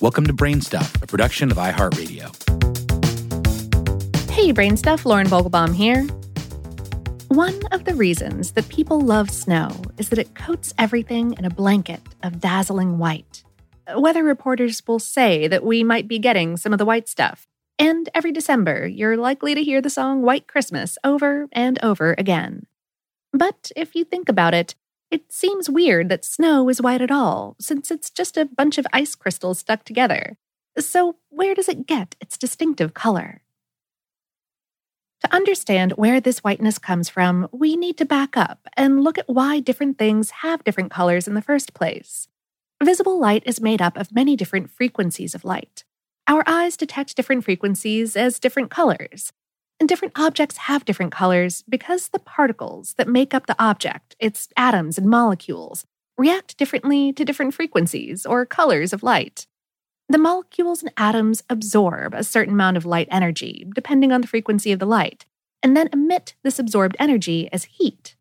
Welcome to Brainstuff, a production of iHeartRadio. Hey, Brainstuff, Lauren Vogelbaum here. One of the reasons that people love snow is that it coats everything in a blanket of dazzling white. Weather reporters will say that we might be getting some of the white stuff. And every December, you're likely to hear the song White Christmas over and over again. But if you think about it, it seems weird that snow is white at all, since it's just a bunch of ice crystals stuck together. So, where does it get its distinctive color? To understand where this whiteness comes from, we need to back up and look at why different things have different colors in the first place. Visible light is made up of many different frequencies of light. Our eyes detect different frequencies as different colors, and different objects have different colors because the particles that make up the object, its atoms and molecules, react differently to different frequencies or colors of light. The molecules and atoms absorb a certain amount of light energy, depending on the frequency of the light, and then emit this absorbed energy as heat.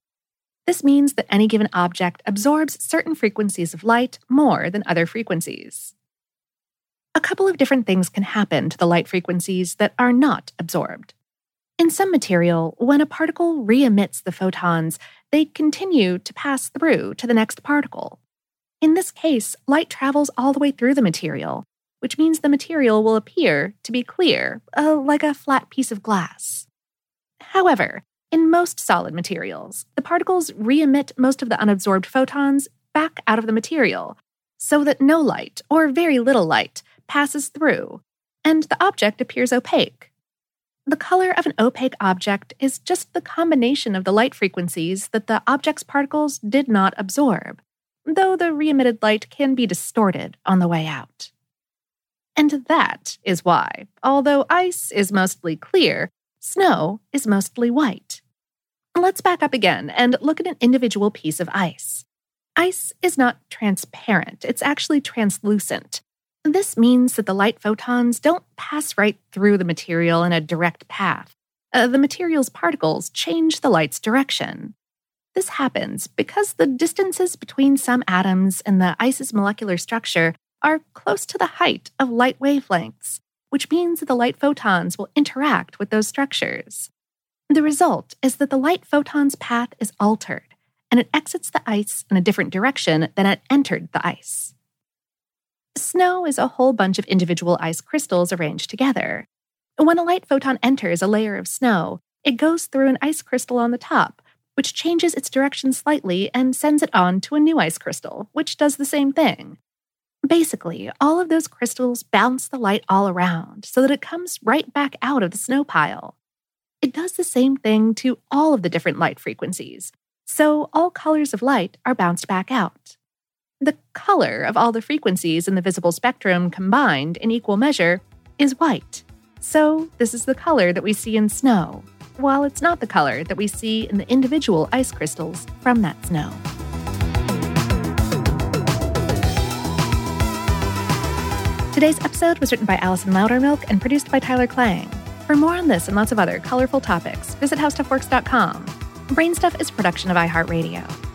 This means that any given object absorbs certain frequencies of light more than other frequencies. A couple of different things can happen to the light frequencies that are not absorbed. In some material, when a particle re emits the photons, they continue to pass through to the next particle. In this case, light travels all the way through the material, which means the material will appear to be clear, uh, like a flat piece of glass. However, in most solid materials, the particles re emit most of the unabsorbed photons back out of the material, so that no light, or very little light, passes through, and the object appears opaque. The color of an opaque object is just the combination of the light frequencies that the object's particles did not absorb, though the re emitted light can be distorted on the way out. And that is why, although ice is mostly clear, snow is mostly white. Let's back up again and look at an individual piece of ice. Ice is not transparent, it's actually translucent, this means that the light photons don't pass right through the material in a direct path. Uh, the material's particles change the light's direction. This happens because the distances between some atoms and the ice's molecular structure are close to the height of light wavelengths, which means that the light photons will interact with those structures. The result is that the light photon's path is altered, and it exits the ice in a different direction than it entered the ice. Snow is a whole bunch of individual ice crystals arranged together. When a light photon enters a layer of snow, it goes through an ice crystal on the top, which changes its direction slightly and sends it on to a new ice crystal, which does the same thing. Basically, all of those crystals bounce the light all around so that it comes right back out of the snow pile. It does the same thing to all of the different light frequencies, so all colors of light are bounced back out. The color of all the frequencies in the visible spectrum combined in equal measure is white. So, this is the color that we see in snow, while it's not the color that we see in the individual ice crystals from that snow. Today's episode was written by Allison Loudermilk and produced by Tyler Klang. For more on this and lots of other colorful topics, visit howstuffworks.com. Brainstuff is a production of iHeartRadio.